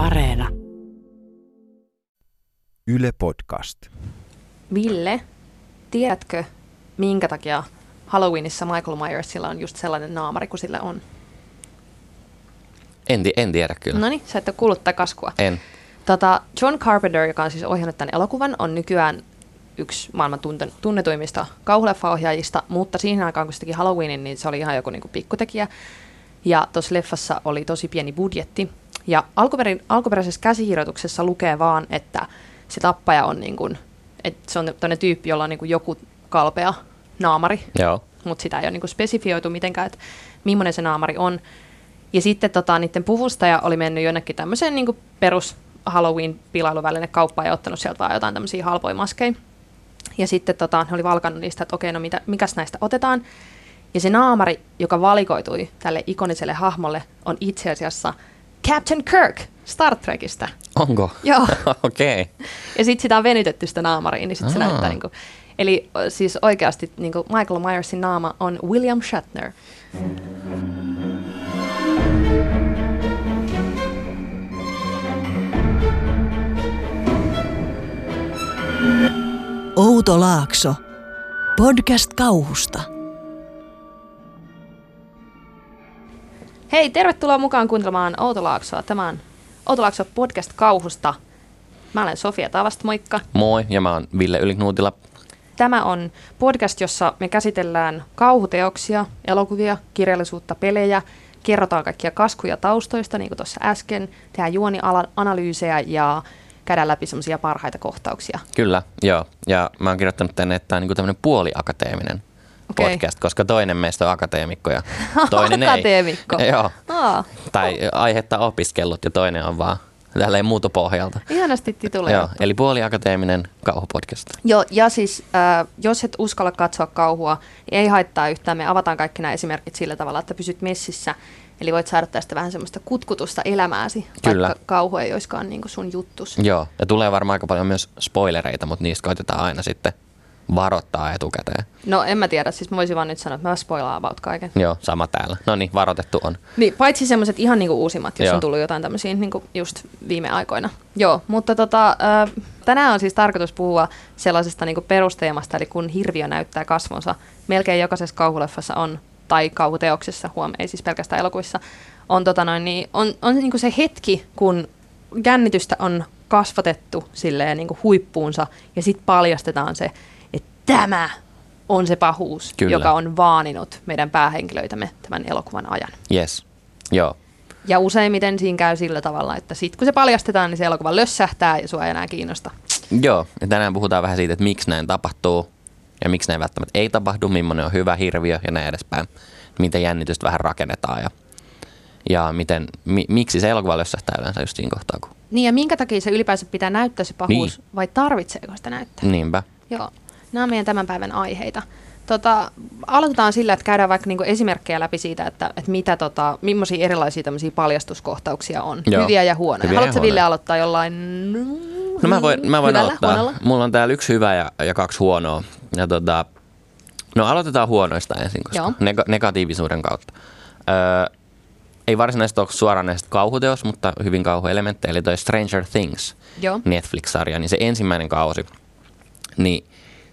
Areena. Yle Podcast. Ville, tiedätkö, minkä takia Halloweenissa Michael Myersilla on just sellainen naamari kuin sillä on? En, en tiedä kyllä. No niin, sä et ole kuullut tätä kaskua. En. Tota, John Carpenter, joka on siis ohjannut tämän elokuvan, on nykyään yksi maailman tunnetuimmista kauhuleffaohjaajista, mutta siihen aikaan, kun se teki Halloweenin, niin se oli ihan joku niin kuin pikkutekijä. Ja tuossa leffassa oli tosi pieni budjetti. Ja alkuperin, alkuperäisessä käsikirjoituksessa lukee vaan, että se tappaja on niin kuin, että se on tämmöinen tyyppi, jolla on niin kuin joku kalpea naamari, Joo. mutta sitä ei ole niin kuin spesifioitu mitenkään, että millainen se naamari on. Ja sitten tota, niiden puvustaja oli mennyt jonnekin tämmöiseen niin perus Halloween-pilailuväline kauppaan ja ottanut sieltä vaan jotain tämmöisiä halpoja maskeja. Ja sitten tota, he oli valkannut niistä, että okei, no mitä, mikäs näistä otetaan. Ja se naamari, joka valikoitui tälle ikoniselle hahmolle, on itse asiassa Captain Kirk Star Trekistä. Onko? Joo. Okei. Okay. Ja sitten sitä on venytetty sitä naamariin, niin sitten se näyttää niin kuin, Eli siis oikeasti niin kuin Michael Myersin naama on William Shatner. Outo Laakso. Podcast kauhusta. Hei, tervetuloa mukaan kuuntelemaan Outolaaksoa. Tämä on Outolaakso podcast kauhusta. Mä olen Sofia Tavast, moikka. Moi, ja mä oon Ville Yliknuutila. Tämä on podcast, jossa me käsitellään kauhuteoksia, elokuvia, kirjallisuutta, pelejä, kerrotaan kaikkia kaskuja taustoista, niin kuin tuossa äsken, tehdään juonianalyysejä ja käydään läpi semmoisia parhaita kohtauksia. Kyllä, joo. Ja mä oon kirjoittanut tänne, että tämä on niinku tämmöinen puoliakateeminen Okei. podcast, koska toinen meistä on akateemikko ja toinen ei. Akateemikko. joo. Aa, Tai aihetta opiskellut ja toinen on vaan tälleen muutopohjalta. ihanasti tituleja. Joo, eli puoliakateeminen kauhupodcast. Joo, ja siis äh, jos et uskalla katsoa kauhua, niin ei haittaa yhtään. Me avataan kaikki nämä esimerkit sillä tavalla, että pysyt messissä. Eli voit saada tästä vähän semmoista kutkutusta elämääsi, Kyllä. vaikka kauhu ei olisikaan niin sun juttus. Joo, ja tulee varmaan aika paljon myös spoilereita, mutta niistä koitetaan aina sitten varoittaa etukäteen. No en mä tiedä, siis mä voisin vaan nyt sanoa, että mä spoilaan about kaiken. Joo, sama täällä. No niin, varoitettu on. Niin, paitsi semmoiset ihan niinku uusimmat, jos Joo. on tullut jotain tämmöisiä niinku just viime aikoina. Joo, mutta tota, tänään on siis tarkoitus puhua sellaisesta niinku perusteemasta, eli kun hirviö näyttää kasvonsa. Melkein jokaisessa kauhuleffassa on, tai kauhuteoksessa, huom, ei siis pelkästään elokuvissa, on, tota noin, niin, on, on niinku se hetki, kun jännitystä on kasvatettu silleen niinku huippuunsa, ja sitten paljastetaan se, tämä on se pahuus, Kyllä. joka on vaaninut meidän päähenkilöitämme tämän elokuvan ajan. Yes. Joo. Ja useimmiten siinä käy sillä tavalla, että sit kun se paljastetaan, niin se elokuva lössähtää ja sua ei enää kiinnosta. Joo, ja tänään puhutaan vähän siitä, että miksi näin tapahtuu ja miksi näin välttämättä ei tapahdu, millainen on hyvä hirviö ja näin edespäin. Miten jännitystä vähän rakennetaan ja, ja miten, mi, miksi se elokuva lössähtää yleensä just siinä kohtaa. Kun, Niin ja minkä takia se ylipäänsä pitää näyttää se pahuus Niin. vai tarvitseeko sitä näyttää? niinpä. Joo, nämä on meidän tämän päivän aiheita. Tota, aloitetaan sillä, että käydään vaikka niinku esimerkkejä läpi siitä, että, että mitä, tota, millaisia erilaisia tämmöisiä paljastuskohtauksia on. Joo. Hyviä ja huonoja. Hyviä ja Haluatko Ville huonoja. aloittaa jollain... No mä voin, mä voin hyvällä, aloittaa. huonolla? Mulla on täällä yksi hyvä ja, ja kaksi huonoa. Ja tota, no aloitetaan huonoista ensin, koska Joo. nega- negatiivisuuden kautta. Öö, ei varsinaisesti ole suoranaisesti kauhuteos, mutta hyvin kauhuelementtejä. Eli toi Stranger Things Joo. Netflix-sarja, niin se ensimmäinen kausi, niin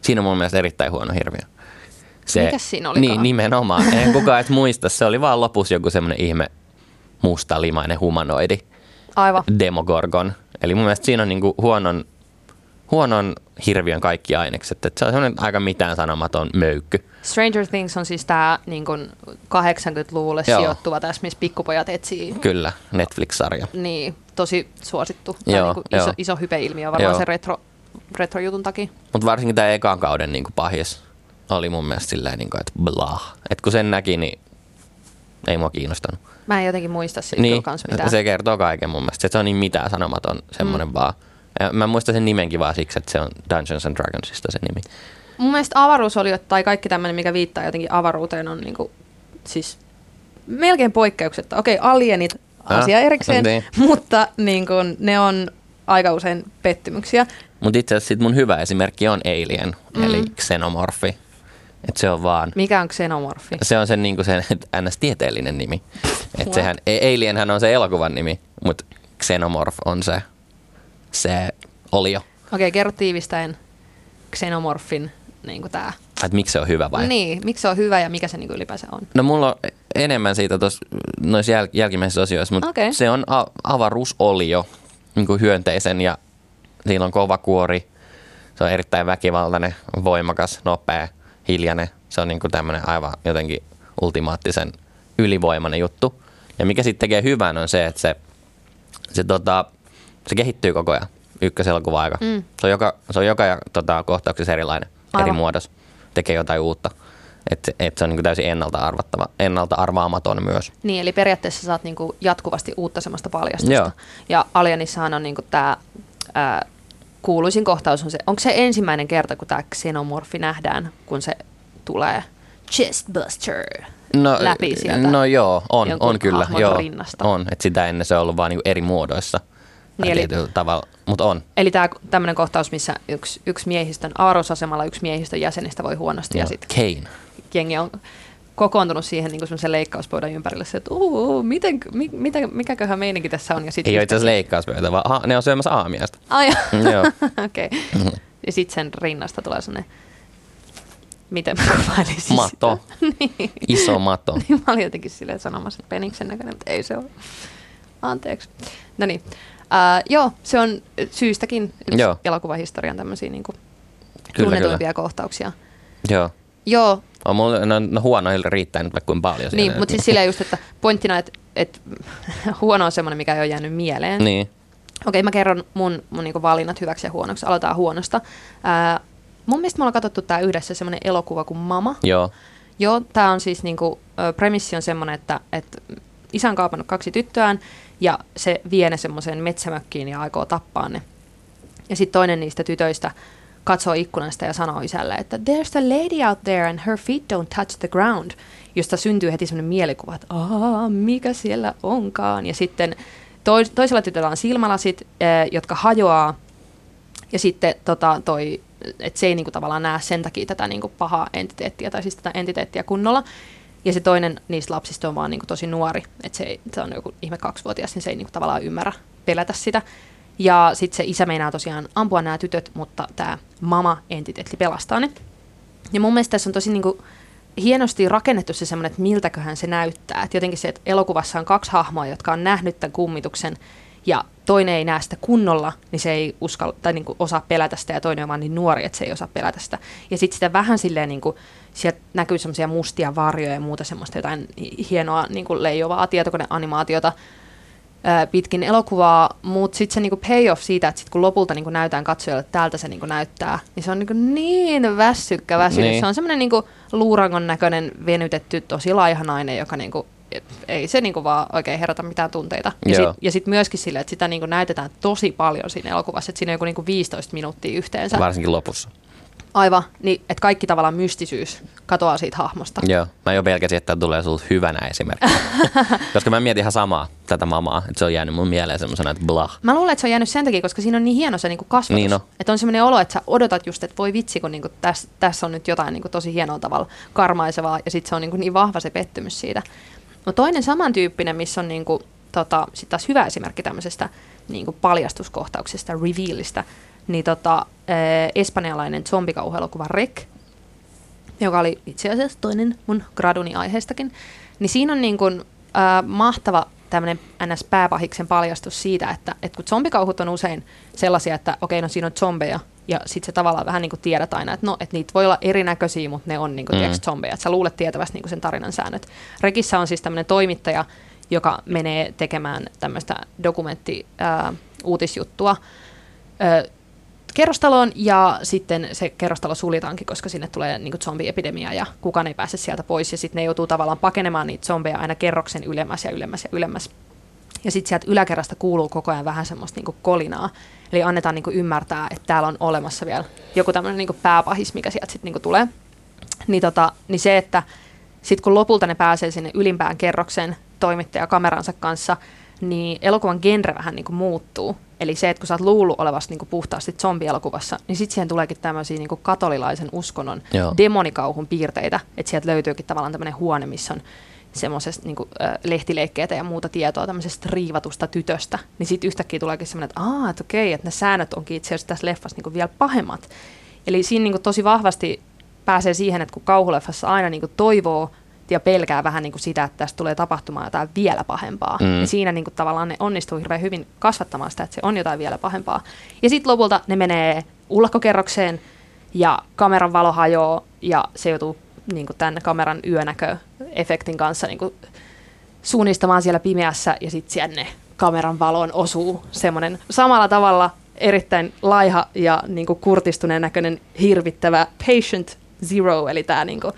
siinä on mun mielestä erittäin huono hirviö. Mikäs siinä olikaan? Niin, nimenomaan. En kukaan edes muista. Se oli vaan lopussa joku semmoinen ihme mustalimainen humanoidi. Aivan. Demogorgon. Eli mun mielestä siinä on niinku huonon, huonon hirviön kaikki ainekset. Et se on semmoinen aika mitään sanomaton möykky. Stranger Things on siis tämä niin 80-luvulle Joo. sijoittuva tässä, missä pikkupojat etsii Kyllä, Netflix-sarja. Niin, tosi suosittu. Joo, niinku iso, iso hypeilmiö varmaan Joo. se retro, retrojutun takia. Mutta varsinkin tämä ekan kauden niinku pahis oli mun mielestä silleen, niinku, että blah. Et kun sen näki, niin ei mua kiinnostanut. Mä en jotenkin muista siitä Niin, niin, kans mitään. se kertoo kaiken mun mielestä. Se on niin mitään sanomaton semmoinen mm. vaan. Ja mä muistan sen nimenkin vaan siksi, että se on Dungeons and Dragonsista se nimi. Mun mielestä avaruus oli, tai kaikki tämmöinen, mikä viittaa jotenkin avaruuteen, on niinku, siis melkein poikkeuksetta. Okei, alienit Ah, asia erikseen, niin. mutta niin kun, ne on aika usein pettymyksiä. Mutta itse asiassa sit mun hyvä esimerkki on Alien, mm. eli. Xenomorfi. Et se on vaan, Mikä on xenomorfi? se on sen, niinku sen ns. tieteellinen nimi. Et sehän, Alienhän on se elokuvan nimi, mutta Xenomorph on se, se olio. Okei, kerro tiivistäen Xenomorphin niin kuin tää. Että miksi se on hyvä vai? Niin, miksi se on hyvä ja mikä se niin ylipäänsä on? No mulla on enemmän siitä tuossa noissa jäl- jälkimmäisissä osioissa, mutta Okei. se on a- avaruusolio niin kuin hyönteisen ja siinä on kova kuori. Se on erittäin väkivaltainen, voimakas, nopea, hiljainen. Se on niin kuin tämmöinen aivan jotenkin ultimaattisen ylivoimainen juttu. Ja mikä sitten tekee hyvän on se, että se, se, tota, se kehittyy koko ajan ykköselokuva aika. Mm. Se on joka, se on joka tota, kohtauksessa erilainen, Aivan. eri muodossa. Tekee jotain uutta. Että et se on niin kuin täysin ennalta, arvattava, ennalta arvaamaton myös. Niin, eli periaatteessa saat niinku jatkuvasti uutta semmoista paljastusta. Joo. Ja Alienissahan on niinku tämä kuuluisin kohtaus on se, onko se ensimmäinen kerta, kun tämä xenomorfi nähdään, kun se tulee chestbuster No, läpi sieltä. No joo, on, on kyllä. Joo, rinnasta. on. Et sitä ennen se on ollut vain niinku eri muodoissa. Niin, Niin, eli- tavalla, mutta on. Eli tämä tämmöinen kohtaus, missä yksi, yksi miehistön avaruusasemalla yksi miehistön jäsenistä voi huonosti ja Joo. sitten Kane. Jengi on kokoontunut siihen niin semmoisen leikkauspöydän ympärille, se, että uu, miten, mi, mitä, mikäköhän meininki tässä on. Ja sit Ei ole itse asiassa leikkauspöytä, vaan aha, ne on syömässä aamiaista. Ai, Joo. okei. Okay. Ja sitten sen rinnasta tulee sellainen, miten mä kuvailisin Mato. niin. Iso mato. Niin mä olin jotenkin silleen sanomassa, että peniksen näköinen, mutta ei se ole. Anteeksi. No niin. Uh, joo, se on syystäkin yksi Joo. elokuvahistorian tämmöisiä niin Kyllä, tunnetuimpia kohtauksia. Joo. Joo, On mulla, no, no huonoilla riittää nyt vaikka kuin paljon. niin, mutta siis silleen just, että pointtina, että, että huono on semmoinen, mikä ei ole jäänyt mieleen. Niin. Okei, mä kerron mun, mun niinku valinnat hyväksi ja huonoksi. Aloitetaan huonosta. Ää, mun mielestä me ollaan katsottu tää yhdessä semmoinen elokuva kuin Mama. Joo. Joo, tämä on siis niinku, premissi on semmoinen, että, että isä on kaapannut kaksi tyttöään ja se vie ne semmoiseen metsämökkiin ja aikoo tappaa ne. Ja sitten toinen niistä tytöistä katsoo ikkunasta ja sanoo isälle, että there's a lady out there and her feet don't touch the ground, josta syntyy heti semmoinen mielikuva, että Aa, mikä siellä onkaan. Ja sitten tois- toisella tytöllä on silmälasit, eh, jotka hajoaa ja sitten tota, toi, että se ei niinku tavallaan näe sen takia tätä niinku pahaa entiteettiä, tai siis tätä entiteettiä kunnolla. Ja se toinen niistä lapsista on vaan niinku tosi nuori, että se, se on joku ihme kaksivuotias, niin se ei niinku tavallaan ymmärrä pelätä sitä. Ja sitten se isä meinaa tosiaan ampua nämä tytöt, mutta tämä mama-entiteetti pelastaa ne. Ja mun mielestä tässä on tosi niinku hienosti rakennettu se semmoinen, että miltäköhän se näyttää. Et jotenkin se, että elokuvassa on kaksi hahmoa, jotka on nähnyt tämän kummituksen, ja toinen ei näe sitä kunnolla, niin se ei uskalla, tai niinku osaa pelätä sitä, ja toinen on vaan niin nuori, että se ei osaa pelätä sitä. Ja sitten sitä vähän silleen, niinku, sieltä näkyy semmoisia mustia varjoja ja muuta semmoista jotain hienoa niinku leijovaa tietokoneanimaatiota, pitkin elokuvaa, mutta sitten se niinku payoff siitä, että sit kun lopulta niinku näytään katsojalle, että täältä se niinku näyttää, niin se on niinku niin väsykkä väsynyt. Niin. Se on semmoinen niinku luurangon näköinen venytetty, tosi laiha nainen, joka niinku, ei se niinku vaan oikein herätä mitään tunteita. Ja sitten sit myöskin sille, että sitä niinku näytetään tosi paljon siinä elokuvassa, että siinä on joku niinku 15 minuuttia yhteensä. Varsinkin lopussa. Aivan, niin että kaikki tavallaan mystisyys katoaa siitä hahmosta. Joo. Mä jo pelkäsin, että tulee sulta hyvänä esimerkkinä. Koska mä mietin ihan samaa tätä mamaa. Että se on jäänyt mun mieleen semmoisena, että blah. Mä luulen, että se on jäänyt sen takia, koska siinä on niin hieno se niinku kasvatus. Niin on. Että on semmoinen olo, että sä odotat just, että voi vitsi, kun niinku tässä, tässä on nyt jotain niinku tosi hienolla tavalla karmaisevaa, ja sitten se on niinku niin vahva se pettymys siitä. No toinen samantyyppinen, missä on niinku, tota, sit taas hyvä esimerkki tämmöisestä niinku paljastuskohtauksesta, revealista, niin tota, eh, espanjalainen zombikauhuelokuva Rek, joka oli itse asiassa toinen mun graduni aiheestakin, niin siinä on niin kuin, äh, mahtava tämmöinen NS-pääpahiksen paljastus siitä, että, että kun zombikauhut on usein sellaisia, että okei, no siinä on zombeja, ja sitten se tavallaan vähän niin kuin tiedät aina, että no, että niitä voi olla erinäköisiä, mutta ne on niin kuin, Mm. zombeja, että sä luulet tietävästi niin kuin sen tarinan säännöt. Rekissä on siis tämmöinen toimittaja, joka menee tekemään tämmöistä dokumentti-uutisjuttua, ö, kerrostaloon ja sitten se kerrostalo suljetaankin, koska sinne tulee niin zombiepidemia ja kukaan ei pääse sieltä pois ja sitten ne joutuu tavallaan pakenemaan niitä zombeja aina kerroksen ylemmäs ja ylemmäs ja ylemmäs. Ja sitten sieltä yläkerrasta kuuluu koko ajan vähän semmoista niinku kolinaa. Eli annetaan niinku ymmärtää, että täällä on olemassa vielä joku tämmöinen niinku pääpahis, mikä sieltä sitten niinku tulee. Niin, tota, niin se, että sitten kun lopulta ne pääsee sinne ylimpään kerroksen toimittaja kameransa kanssa, niin elokuvan genre vähän niin kuin muuttuu. Eli se, että kun sä oot luullut olevasti niin puhtaasti zombielokuvassa, niin sitten siihen tuleekin tämmöisiä niin katolilaisen uskonnon Joo. demonikauhun piirteitä. Että sieltä löytyykin tavallaan tämmöinen huone, missä on semmoisesta niin lehtileikkeitä ja muuta tietoa tämmöisestä riivatusta tytöstä, niin sitten yhtäkkiä tuleekin semmoinen, että aah, että okei, että ne säännöt onkin itse asiassa tässä leffassa niin vielä pahemmat. Eli siinä niin tosi vahvasti pääsee siihen, että kun kauhuleffassa aina niin toivoo ja pelkää vähän niin kuin sitä, että tästä tulee tapahtumaan jotain vielä pahempaa. Mm. Niin siinä niin kuin tavallaan ne onnistuu hirveän hyvin kasvattamaan sitä, että se on jotain vielä pahempaa. Ja sitten lopulta ne menee ullakkokerrokseen ja kameran valo hajoaa ja se joutuu niin kuin tämän kameran yönäköefektin kanssa niin kuin suunnistamaan siellä pimeässä ja sitten sinne kameran valoon osuu semmoinen samalla tavalla erittäin laiha ja niin kuin kurtistuneen näköinen hirvittävä Patient Zero, eli tämä niin kuin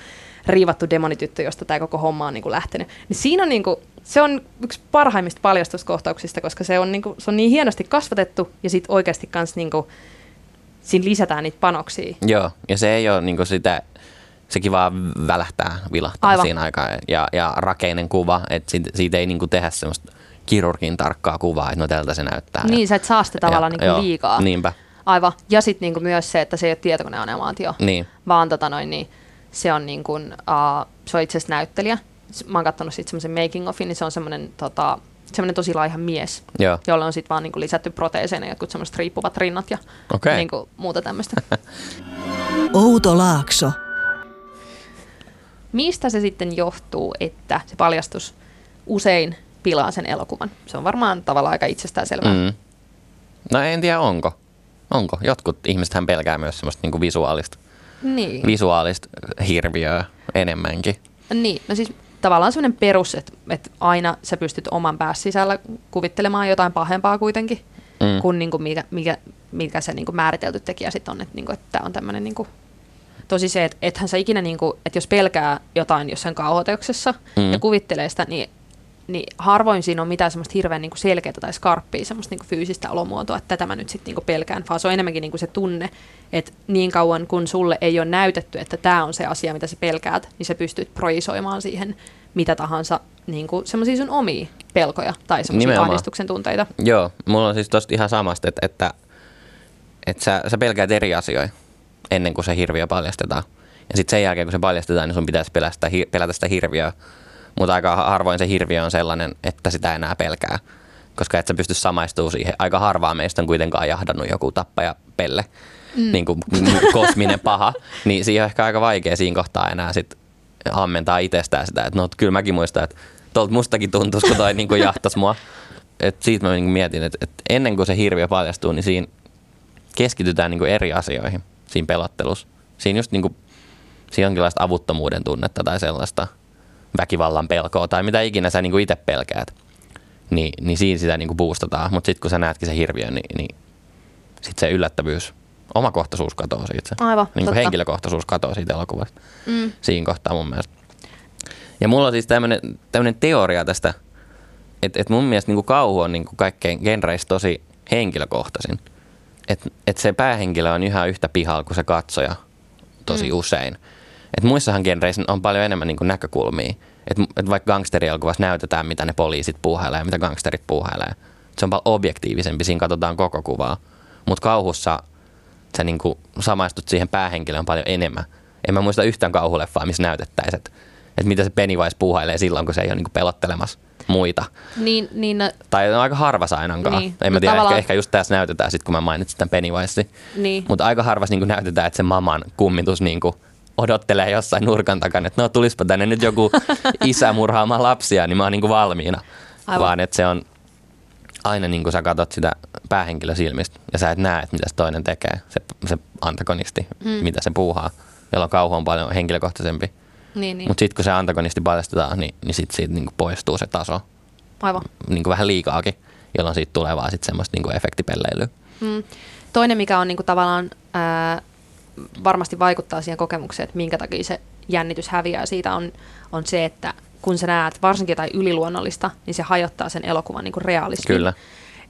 riivattu demonityttö, josta tämä koko homma on niin kuin lähtenyt. Niin siinä on niin kuin, se on yksi parhaimmista paljastuskohtauksista, koska se on niin, kuin, se on niin hienosti kasvatettu ja sitten oikeasti kans niin kuin, siinä lisätään niitä panoksia. Joo, ja se ei ole niin kuin sitä, sekin vaan välähtää, vilahtaa Aivan. siinä aikaa. Ja, ja rakeinen kuva, että siitä, siitä ei niin kuin tehdä semmoista kirurgin tarkkaa kuvaa, että no tältä se näyttää. Niin, sä et saa sitä tavallaan ja, niin kuin liikaa. Niinpä. Aivan. Ja sitten niin myös se, että se ei ole tietokoneanimaatio, niin. vaan tota noin, niin se on, niin kuin, uh, se on itse asiassa näyttelijä. Mä oon katsonut sitten semmoisen making ofin, niin se on semmoinen tota, semmoinen tosi laiha mies, Joo. jolle on sitten vaan niin kuin lisätty proteeseina jotkut semmoiset riippuvat rinnat ja okay. niin kuin muuta tämmöistä. Outo Laakso. Mistä se sitten johtuu, että se paljastus usein pilaa sen elokuvan? Se on varmaan tavallaan aika itsestäänselvää. Mm. No en tiedä onko. Onko? Jotkut ihmiset pelkää myös semmoista niinku visuaalista, niin. visuaalista hirviöä enemmänkin. Niin, no siis tavallaan semmoinen perus, että, että aina sä pystyt oman päässä sisällä kuvittelemaan jotain pahempaa kuitenkin, mm. kuin, niin kuin mikä, mikä, mikä se niin kuin määritelty tekijä sitten on, että, niin kuin, että tämä on tämmöinen niin kuin, tosi se, että ethän sä ikinä, niin kuin, että jos pelkää jotain jossain kauhoteuksessa mm. ja kuvittelee sitä, niin niin harvoin siinä on mitään semmoista hirveän niin selkeää tai skarppia semmoista niin fyysistä olomuotoa, että tätä mä nyt sitten niin pelkään, vaan se on enemmänkin niin se tunne, että niin kauan kun sulle ei ole näytetty, että tämä on se asia, mitä sä pelkäät, niin sä pystyt projisoimaan siihen mitä tahansa niin semmoisia sun omia pelkoja tai semmoisia ahdistuksen tunteita. Joo, mulla on siis tosta ihan samasta, että, että, että sä, sä pelkäät eri asioita ennen kuin se hirviö paljastetaan. Ja sitten sen jälkeen, kun se paljastetaan, niin sun pitäisi pelätä sitä, pelätä sitä hirviöä mutta aika harvoin se hirviö on sellainen, että sitä enää pelkää, koska et sä pysty samaistumaan siihen. Aika harvaa meistä on kuitenkaan jahdannut joku tappaja pelle, mm. niin kuin kosminen paha, niin siihen on ehkä aika vaikea siinä kohtaa enää sit ammentaa itsestään sitä, että no kyllä mäkin muistan, että tuolta mustakin tuntuisi, kun toi niin jahtas mua. Et siitä mä niin mietin, että, että ennen kuin se hirviö paljastuu, niin siinä keskitytään niin eri asioihin siinä pelottelussa. Siinä just niin kuin, siinä jonkinlaista avuttomuuden tunnetta tai sellaista – väkivallan pelkoa tai mitä ikinä sä niin itse pelkäät, niin, niin siinä sitä niin boostataan. Mutta sitten kun sä näetkin se hirviön, niin, niin sitten se yllättävyys, omakohtaisuus katoaa siitä. Aivan, niin kuin henkilökohtaisuus katoaa siitä elokuvasta. Mm. Siinä kohtaa mun mielestä. Ja mulla on siis tämmöinen teoria tästä, että et mun mielestä niin kauhu on niin kaikkein genreistä tosi henkilökohtaisin. Että et se päähenkilö on ihan yhtä pihalla kuin se katsoja tosi mm. usein. Et muissahan genreissä on paljon enemmän niin näkökulmia. Et, et vaikka gangsterielokuvassa näytetään, mitä ne poliisit puuhailee ja mitä gangsterit puuhailee. Se on paljon objektiivisempi, siinä katsotaan koko kuvaa. Mutta kauhussa sä niin samaistut siihen päähenkilöön paljon enemmän. En mä muista yhtään kauhuleffaa, missä näytettäisiin, että et mitä se Pennywise puuhailee silloin, kun se ei ole niin pelottelemassa muita. Niin, niin, no, tai on aika harvas ainakaan. Niin, en mä no tiedä, tavallaan... ehkä, ehkä just tässä näytetään, sit, kun mä mainitsin tämän Pennywise. Niin. Mutta aika harvas niin näytetään, että se maman kummitus niin kuin, odottelee jossain nurkan takana, että no tulispa tänne nyt joku isä murhaamaan lapsia, niin mä oon niin kuin valmiina. Aivan. Vaan että se on aina niin kuin sä katsot sitä päähenkilö silmistä ja sä et näe, että mitä se toinen tekee, se, se antagonisti, mm. mitä se puuhaa, jolloin kauhu on paljon henkilökohtaisempi. Niin, niin. Mutta sitten kun se antagonisti paljastetaan, niin, niin sitten siitä niin kuin poistuu se taso. Aivan. Niin kuin vähän liikaakin, jolloin siitä tulee vaan sitten semmoista niin kuin efektipelleilyä. Mm. Toinen, mikä on niin kuin tavallaan ää, varmasti vaikuttaa siihen kokemukseen, että minkä takia se jännitys häviää siitä on, on se, että kun sä näet varsinkin jotain yliluonnollista, niin se hajottaa sen elokuvan niin realismin. Kyllä.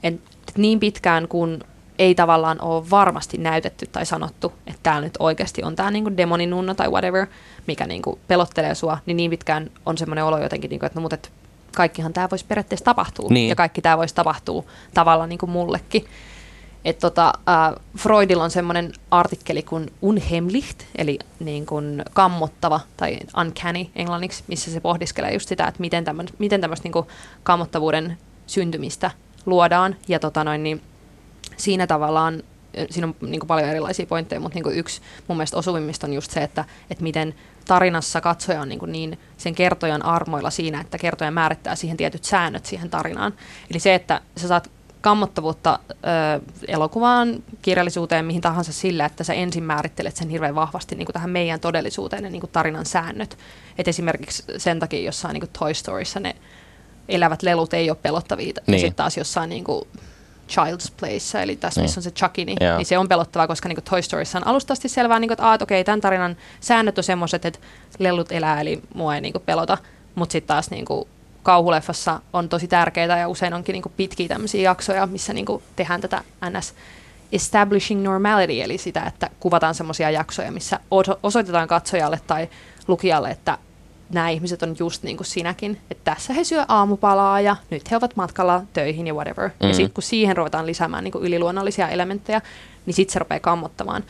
Et, et niin pitkään kun ei tavallaan ole varmasti näytetty tai sanottu, että täällä nyt oikeasti on tämä niinku demoninunno tai whatever, mikä niinku pelottelee sua, niin niin pitkään on semmoinen olo jotenkin, niinku, että no mutta et kaikkihan tämä voisi periaatteessa tapahtua. Niin. Ja kaikki tämä voisi tapahtua tavallaan niinku mullekin. Että tota, äh, Freudilla on semmoinen artikkeli kuin unheimlicht, eli niin kuin kammottava tai uncanny englanniksi, missä se pohdiskelee just sitä, että miten tämmöistä miten niin kammottavuuden syntymistä luodaan. Ja tota noin, niin siinä tavallaan siinä on niin paljon erilaisia pointteja, mutta niin yksi mun mielestä osuvimmista on just se, että, että miten tarinassa katsoja on niin, niin sen kertojan armoilla siinä, että kertoja määrittää siihen tietyt säännöt siihen tarinaan. Eli se, että sä saat kammottavuutta ö, elokuvaan, kirjallisuuteen, mihin tahansa sillä, että sä ensin määrittelet sen hirveän vahvasti niin kuin tähän meidän todellisuuteen ja niin kuin tarinan säännöt. Et esimerkiksi sen takia jossain niin kuin Toy Storyssa ne elävät lelut ei ole pelottavia, niin. ja sitten taas jossain niin kuin Child's Place, eli tässä niin. missä on se Chucky, niin, niin se on pelottavaa, koska niin kuin Toy Storyssa on alustasti selvää, niin kuin, että, aah, okei, tämän tarinan säännöt on semmoiset, että lelut elää, eli mua ei niin kuin, pelota, mutta sitten taas niin kuin, kauhuleffassa on tosi tärkeää ja usein onkin niin kuin, pitkiä tämmöisiä jaksoja, missä niin kuin, tehdään tätä ns establishing normality, eli sitä, että kuvataan semmoisia jaksoja, missä osoitetaan katsojalle tai lukijalle, että nämä ihmiset on just niin kuin sinäkin, että tässä he syö aamupalaa ja nyt he ovat matkalla töihin ja whatever. Mm-hmm. Ja sitten kun siihen ruvetaan lisäämään niin kuin yliluonnollisia elementtejä, niin sitten se rupeaa kammottamaan.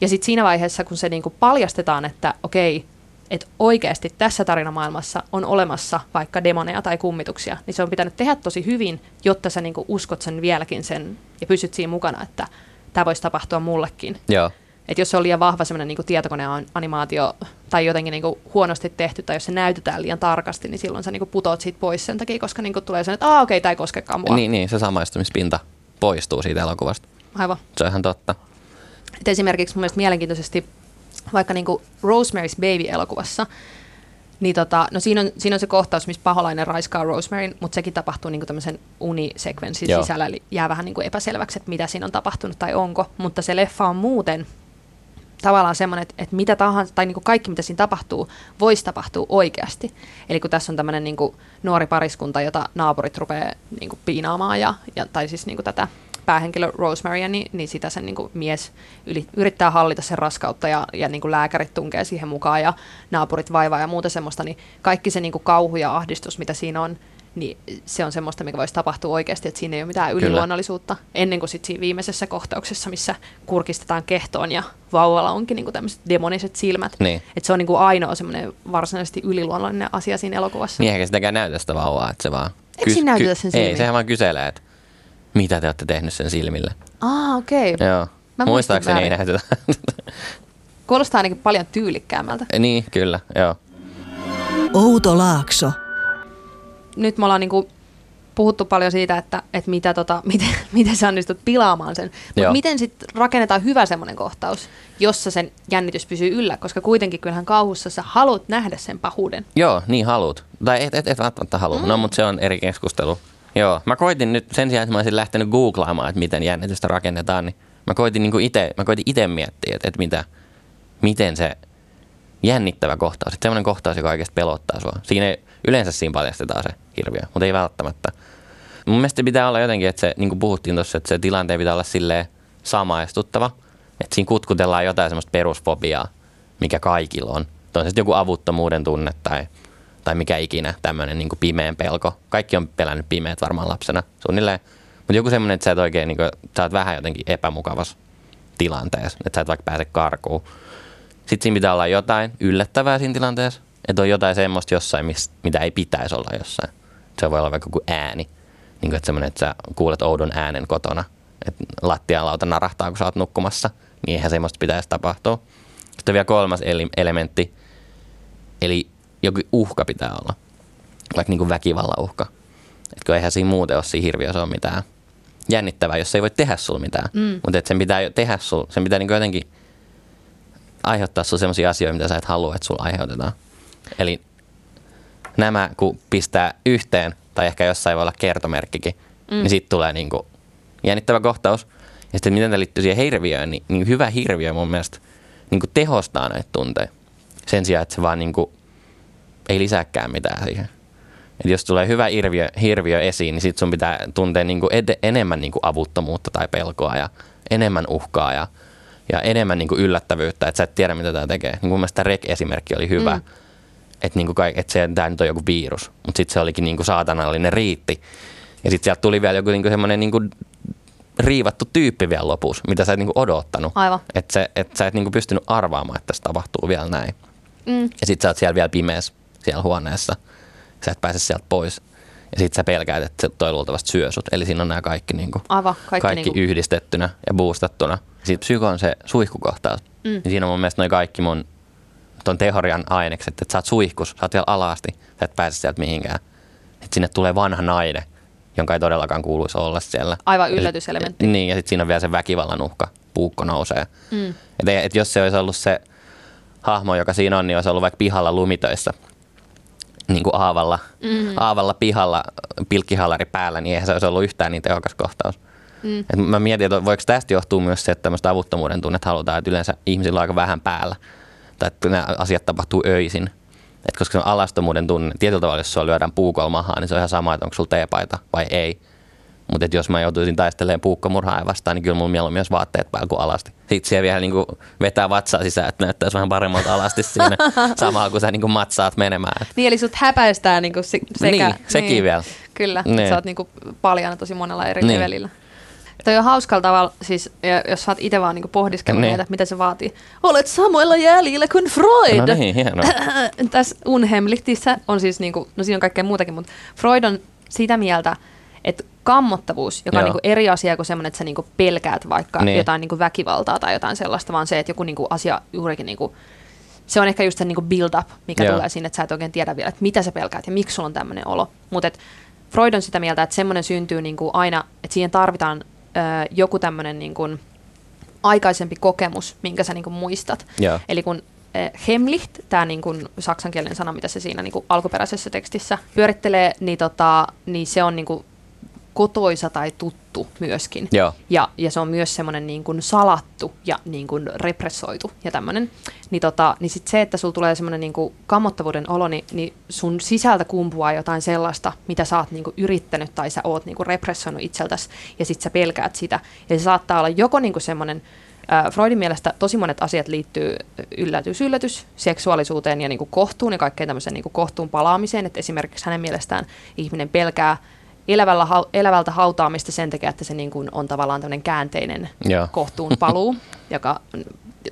Ja sitten siinä vaiheessa, kun se niin kuin paljastetaan, että okei, että oikeasti tässä tarinamaailmassa on olemassa vaikka demoneja tai kummituksia, niin se on pitänyt tehdä tosi hyvin, jotta sä niin kuin uskot sen vieläkin sen ja pysyt siinä mukana, että tämä voisi tapahtua mullekin. Joo. Että jos se on liian vahva semmoinen niin tietokoneanimaatio tai jotenkin niin kuin huonosti tehty, tai jos se näytetään liian tarkasti, niin silloin sä niin kuin putoat siitä pois sen takia, koska niin kuin tulee sen, että okei, okay, tämä ei koskekaan mua. Niin, niin, se samaistumispinta poistuu siitä elokuvasta. Aivan. Se on ihan totta. Et esimerkiksi mun mielestä mielenkiintoisesti vaikka niin kuin Rosemary's Baby-elokuvassa, niin tota, no siinä on, siinä on se kohtaus, missä paholainen raiskaa Rosemaryn, mutta sekin tapahtuu niin tämmöisen unisekvenssin Joo. sisällä, eli jää vähän niin kuin epäselväksi, että mitä siinä on tapahtunut tai onko. Mutta se leffa on muuten tavallaan semmoinen, että, että mitä tahansa, tai niin kuin kaikki mitä siinä tapahtuu, voisi tapahtua oikeasti. Eli kun tässä on tämmöinen niin kuin nuori pariskunta, jota naapurit rupeaa niin kuin piinaamaan, ja, ja, tai siis niin kuin tätä päähenkilö Rosemary, niin, niin sitä sen niin kuin mies yli, yrittää hallita sen raskautta, ja, ja niin kuin lääkärit tunkee siihen mukaan, ja naapurit vaivaa ja muuta semmoista, niin kaikki se niin kuin kauhu ja ahdistus, mitä siinä on, niin se on semmoista, mikä voisi tapahtua oikeasti, että siinä ei ole mitään yliluonnollisuutta. Kyllä. Ennen kuin sitten siinä viimeisessä kohtauksessa, missä kurkistetaan kehtoon ja vauvalla onkin niin tämmöiset demoniset silmät. Niin. Että se on niin kuin ainoa semmoinen varsinaisesti yliluonnollinen asia siinä elokuvassa. Niin eikä sitäkään näytä sitä vauvaa, että se vaan... Eikö siinä näytetä sen silmiä? Ei, sehän vaan kyselee, että mitä te olette tehnyt sen silmille. Ah, okei. Okay. Joo. Mä Muistaakseni ei näytetä. Kuulostaa ainakin paljon tyylikkäämmältä. Niin, kyllä, joo. Outo Laakso nyt me ollaan niin kuin puhuttu paljon siitä, että, että mitä tota, miten, miten sä onnistut pilaamaan sen. Mutta miten sitten rakennetaan hyvä semmoinen kohtaus, jossa sen jännitys pysyy yllä, koska kuitenkin kyllähän kauhussa sä haluat nähdä sen pahuuden. Joo, niin haluat. Tai et, et, et välttämättä halua. Mm. No, mutta se on eri keskustelu. Joo, mä koitin nyt sen sijaan, että mä olisin lähtenyt googlaamaan, että miten jännitystä rakennetaan, niin mä koitin niin koitin itse miettiä, että, että mitä, miten se jännittävä kohtaus, että semmoinen kohtaus, joka oikeasti pelottaa sua. Siinä ei, yleensä siinä paljastetaan se hirviö, mutta ei välttämättä. Mun mielestä pitää olla jotenkin, että se, niin kuin puhuttiin tuossa, että se tilanteen pitää olla silleen samaistuttava. Että siinä kutkutellaan jotain semmoista perusfobiaa, mikä kaikilla on. Se joku avuttomuuden tunne tai, tai mikä ikinä tämmöinen niin pimeän pelko. Kaikki on pelännyt pimeät varmaan lapsena suunnilleen. Mutta joku semmoinen, että sä et oikein, niin kuin, sä oot vähän jotenkin epämukavassa tilanteessa, että sä et vaikka pääse karkuun. Sitten siinä pitää olla jotain yllättävää siinä tilanteessa. Että on jotain semmoista jossain, mitä ei pitäisi olla jossain. Se voi olla vaikka joku ääni. Niin kuin, että semmoinen, että sä kuulet oudon äänen kotona. Että lattialauta narahtaa, kun sä oot nukkumassa. Niin eihän semmoista pitäisi tapahtua. Sitten vielä kolmas elementti. Eli joku uhka pitää olla. Vaikka niin kuin väkivallan uhka. Että eihän siinä muuten ole siinä hirviössä ole mitään jännittävää, jos ei voi tehdä sulla mitään. Mm. Mutta sen pitää tehdä sul, sen pitää niin jotenkin aiheuttaa sulla sellaisia asioita, mitä sä et halua, että sulla aiheutetaan. Eli nämä kun pistää yhteen, tai ehkä jossain voi olla kertomerkkikin, mm. niin sitten tulee niinku jännittävä kohtaus. Ja sitten miten tämä liittyy siihen hirviöön, niin, niin hyvä hirviö mun mielestä niinku tehostaa näitä tunteja. Sen sijaan, että se vaan niinku ei lisääkään mitään siihen. Et jos tulee hyvä hirviö, hirviö esiin, niin sitten sun pitää tuntea niinku ed- enemmän niinku avuttomuutta tai pelkoa ja enemmän uhkaa ja, ja enemmän niinku yllättävyyttä, että sä et tiedä, mitä tämä tekee. Niin mun mielestä Rek-esimerkki oli hyvä. Mm että niinku kaik, et se, tämä nyt on joku virus. Mutta sitten se olikin niinku saatanallinen riitti. Ja sitten sieltä tuli vielä joku niinku semmoinen niinku riivattu tyyppi vielä lopussa, mitä sä et niinku odottanut. Aivan. Että et sä et niinku pystynyt arvaamaan, että tässä tapahtuu vielä näin. Mm. Ja sit sä oot siellä vielä pimeässä siellä huoneessa. Sä et pääse sieltä pois. Ja sit sä pelkäät, että se toi luultavasti syö sut. Eli siinä on nämä kaikki, niinku, Aivan, kaikki, kaikki niinku, yhdistettynä ja boostattuna. Sitten psyko on se suihkukohtaus. Mm. Niin siinä on mun mielestä noin kaikki mun ton teorian ainekset, että sä oot suihkus, sä oot vielä alasti, sä et pääse sieltä mihinkään. Että sinne tulee vanha nainen, jonka ei todellakaan kuuluisi olla siellä. Aivan Ja sit- yllätyselementti. Niin, ja sitten siinä on vielä se väkivallan uhka, puukko nousee. Mm. Et, et jos se olisi ollut se hahmo, joka siinä on, niin olisi ollut vaikka pihalla lumitöissä, niin kuin aavalla, mm-hmm. aavalla pihalla, pilkkihallari päällä, niin eihän se olisi ollut yhtään niin tehokas kohtaus. Mm. Et mä mietin, että voiko tästä johtua myös se, että tämmöistä avuttomuuden tunnet halutaan, että yleensä ihmisillä on aika vähän päällä. Tai että nämä asiat tapahtuu öisin. Et koska se on alastomuuden tunne, tietyllä tavalla jos sua lyödään puukolla mahaan, niin se on ihan sama, että onko sulla teepaita vai ei. Mutta jos mä joutuisin taistelemaan puukkomurhaa vastaan, niin kyllä mulla mieluummin myös vaatteet päällä kuin alasti. Sitten siellä vielä niinku vetää vatsaa sisään, että näyttäisi vähän paremmalta alasti siinä samalla, kun sä niinku matsaat menemään. Niin, eli sut häpäistää niinku se, sekä... Niin, sekin vielä. Kyllä, Niin. sä oot niinku paljana tosi monella eri Niin. levelillä. Toi on hauskalla tavalla, siis jos sä oot itse vaan niinku pohdiskellut Niin. näitä, mitä se vaatii. Olet samoilla jäljillä kuin Freud! No niin, hienoa. Tässä Unhemlichtissä on siis, niinku, no siinä on kaikkea muutakin, mutta Freud on sitä mieltä, kammottavuus, joka on Joo. niinku eri asia kuin semmoinen, että sä niinku pelkäät vaikka Niin. niin. jotain niinku väkivaltaa tai jotain sellaista, vaan se, että joku niinku asia juurikin niinku, se on ehkä just se niinku build up, mikä Joo. tulee siinä, että sä et oikein tiedä vielä, että mitä sä pelkäät ja miksi sulla on tämmöinen olo. Mutta Freud on sitä mieltä, että semmoinen syntyy niinku aina, että siihen tarvitaan ö, joku tämmöinen niinku aikaisempi kokemus, minkä sä niinku muistat. Joo. Eli kun Hemlicht, tämä niinku saksankielinen sana, mitä se siinä niinku alkuperäisessä tekstissä pyörittelee, niin, tota, niin se on niinku kotoisa tai tuttu myöskin. Joo. Ja, ja se on myös semmoinen niin kuin salattu ja niin kuin repressoitu ja tämmöinen. Niin, tota, niin sit se, että sulla tulee semmoinen niin kuin kammottavuuden olo, niin, niin sun sisältä kumpuaa jotain sellaista, mitä sä oot niin kuin yrittänyt tai sä oot niin kuin repressoinut itseltäsi ja sit sä pelkäät sitä. Ja se saattaa olla joko niin kuin semmoinen, Freudin mielestä tosi monet asiat liittyy yllätys, yllätys, seksuaalisuuteen ja niin kuin kohtuun ja kaikkeen tämmöiseen niin kuin kohtuun palaamiseen. Että esimerkiksi hänen mielestään ihminen pelkää elävällä, elävältä hautaamista sen takia, että se niin kuin on tavallaan tämmöinen käänteinen Joo. kohtuun paluu, joka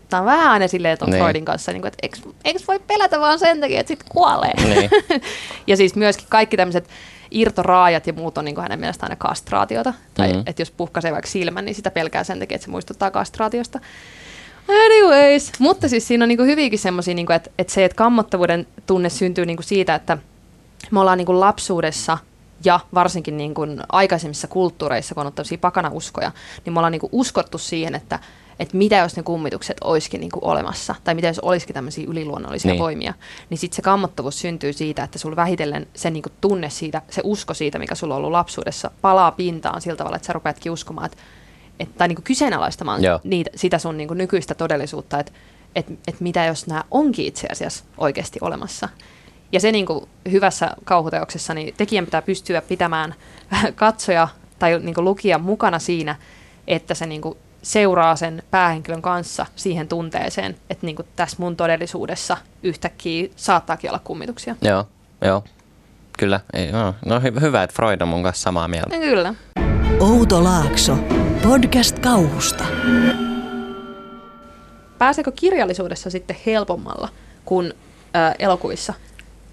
tämä on vähän aina silleen tuon Niin. Freudin kanssa, niin kuin, että eikö, eikö voi pelätä vaan sen takia, että sitten kuolee. Niin. ja siis myöskin kaikki tämmöiset irtoraajat ja muut on niin kuin hänen mielestään aina kastraatiota. Tai Mhm. että jos puhkaisee vaikka silmän, niin sitä pelkää sen takia, että se muistuttaa kastraatiosta. Anyways, mutta siis siinä on niinku hyvinkin semmoisia, niinku, että, että se, että kammottavuuden tunne syntyy niinku siitä, että me ollaan niinku lapsuudessa ja varsinkin niinku aikaisemmissa kulttuureissa, kun on ollut tämmöisiä pakanauskoja, niin me ollaan niinku uskottu siihen, että, että mitä jos ne kummitukset olisikin niinku olemassa, tai mitä jos olisikin tämmöisiä yliluonnollisia Niin. niin. voimia, niin sitten se kammottavuus syntyy siitä, että sulla vähitellen se niinku tunne siitä, se usko siitä, mikä sulla on ollut lapsuudessa, palaa pintaan sillä tavalla, että sä rupeatkin uskomaan, että, että tai niinku kyseenalaistamaan Joo. niitä, sitä sun niinku nykyistä todellisuutta, että et, et mitä jos nämä onkin itse asiassa oikeasti olemassa. Ja se niinku hyvässä kauhuteoksessa, niin tekijän pitää pystyä pitämään katsoja tai niinku lukija mukana siinä, että se niinku seuraa sen päähenkilön kanssa siihen tunteeseen, että niinku tässä mun todellisuudessa yhtäkkiä saattaakin olla kummituksia. Joo, joo. Kyllä. Ei, no, no hy- hyvä, että Freud on mun kanssa samaa mieltä. Ja kyllä. Outo Laakso. Podcast kauhusta. Pääseekö kirjallisuudessa sitten helpommalla kuin ö, elokuvissa?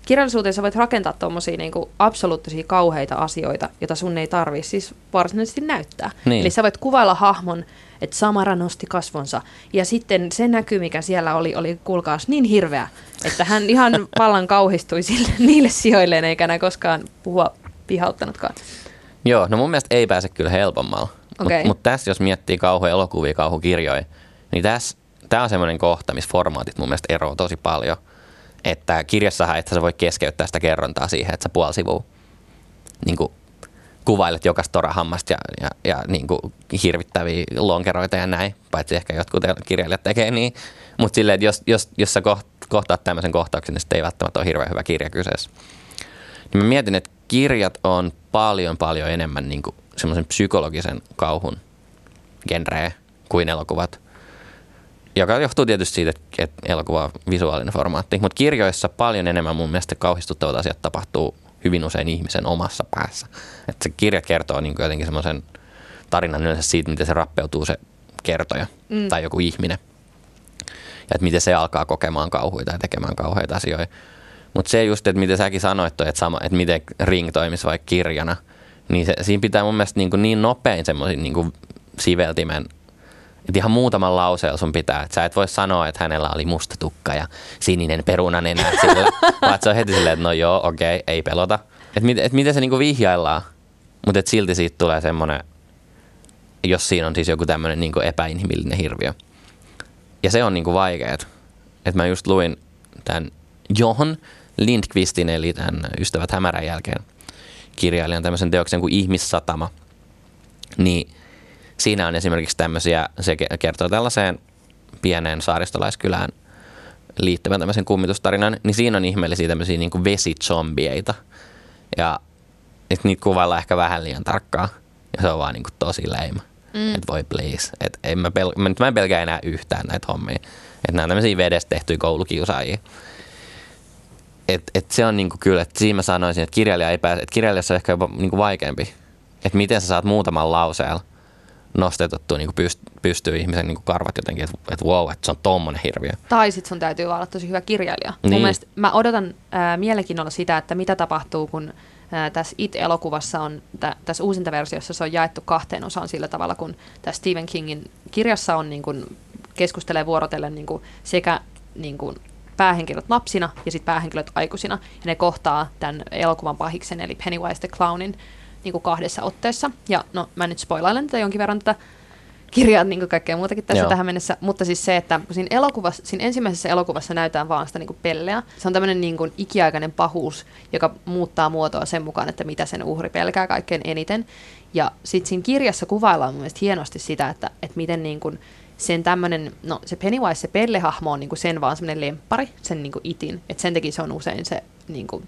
Kirjallisuuteen sä voit rakentaa tuommoisia niinku absoluuttisia kauheita asioita, joita sun ei tarvii siis varsinaisesti näyttää. Niin. Eli sä voit kuvailla hahmon, että Samara nosti kasvonsa, ja sitten se näky, mikä siellä oli, oli kuulkaas niin hirveä, että hän ihan vallan kauhistui sille, niille sijoilleen, eikä enää koskaan puhua pihauttanutkaan. Joo, no mun mielestä ei pääse kyllä helpommalla. Okei. Mutta mut tässä jos miettii kauhuelokuvia, kauhukirjoja, niin tässä tämä on semmoinen kohta, missä formaatit mun mielestä eroaa tosi paljon. Että kirjassahan et sä voi keskeyttää sitä kerrontaa siihen, että sä puoli sivua niin kuvailet jokaista torahammasta ja, ja, ja niin kuin hirvittäviä lonkeroita ja näin, paitsi ehkä jotkut kirjailijat tekee niin. Mutta silleen, että jos, jos, jos sä koht- kohtaat tämmöisen kohtauksen, niin sitten ei välttämättä ole hirveän hyvä kirja kyseessä. Niin mä mietin, että kirjat on paljon paljon enemmän niin kuin semmoisen psykologisen kauhun genreä kuin elokuvat. Joka johtuu tietysti siitä, että- elokuva on visuaalinen formaatti. Mutta kirjoissa paljon enemmän mun mielestä kauhistuttavat asiat tapahtuu hyvin usein ihmisen omassa päässä. Että se kirja kertoo niin jotenkin semmoisen tarina on yleensä siitä, miten se rappeutuu se kertoja mm. tai joku ihminen. Ja että miten se alkaa kokemaan kauhuita ja tekemään kauheita asioita. Mutta se just, että miten säkin sanoit, että, sama, että miten Ring toimisi vaikka kirjana, niin se, siinä pitää mun mielestä niin, kuin niin nopein semmoisen niin siveltimen että ihan muutaman lauseella sun pitää. Että sä et voi sanoa, että hänellä oli musta tukka ja sininen perunanenä sillä. vaan se on heti silleen, että no joo, okei, okay, ei pelota. Että mit, et miten se niinku vihjaillaan, mutta et silti siitä tulee semmoinen, jos siinä on siis joku tämmöinen niinku epäinhimillinen hirviö. Ja se on niinku vaikeet. Että mä just luin tämän John Lindqvistin, eli tämän Ystävät hämärän jälkeen kirjailijan tämmöisen teoksen kuin Ihmissatama. Niin siinä on esimerkiksi tämmöisiä, se kertoo tällaiseen pieneen saaristolaiskylään liittyvän tämmöisen kummitustarinan, niin siinä on ihmeellisiä tämmöisiä niin kuin vesizombieita. Ja että niitä kuvaillaan ehkä vähän liian tarkkaa. Ja se on vaan niin kuin tosi leima. Mm. Että voi please. Että en mä, pel- mä, mä en pelkää enää yhtään näitä hommia. Että nämä on tämmöisiä vedestä tehtyjä koulukiusaajia. Et, et se on niinku kyllä, että siinä mä sanoisin, että kirjailija ei pääse, että kirjailijassa on ehkä jopa niinku vaikeampi. Että miten sä saat muutaman lauseella nostetettua niin pyst- pystyy ihmisen niin karvat jotenkin, että et wow, että se on tommonen hirviö. Tai sitten sun täytyy olla tosi hyvä kirjailija. Niin. Mun mielestä mä odotan äh, mielenkiinnolla sitä, että mitä tapahtuu, kun tässä It-elokuvassa on, tä, tässä uusinta versiossa se on jaettu kahteen osaan sillä tavalla, kun tässä Stephen Kingin kirjassa on niin kuin, keskustelee vuorotellen niin kuin, sekä niin kuin, päähenkilöt lapsina ja sitten päähenkilöt aikuisina. Ja ne kohtaa tämän elokuvan pahiksen, eli Pennywise the Clownin, niin kuin kahdessa otteessa. Ja no mä nyt spoilailen tätä jonkin verran tätä kirjaa, niin kuin kaikkea muutakin tässä Joo. tähän mennessä. Mutta siis se, että siinä, elokuvassa, siinä ensimmäisessä elokuvassa näytetään vaan sitä niin kuin pelleä. Se on tämmöinen niin kuin ikiaikainen pahuus, joka muuttaa muotoa sen mukaan, että mitä sen uhri pelkää kaikkein eniten. Ja sitten siinä kirjassa kuvaillaan mun mielestä hienosti sitä, että, että miten niin kuin sen tämmöinen, no se Pennywise, se pellehahmo on niinku sen vaan semmoinen lemppari, sen niinku itin. Että sen takia se on usein se niinku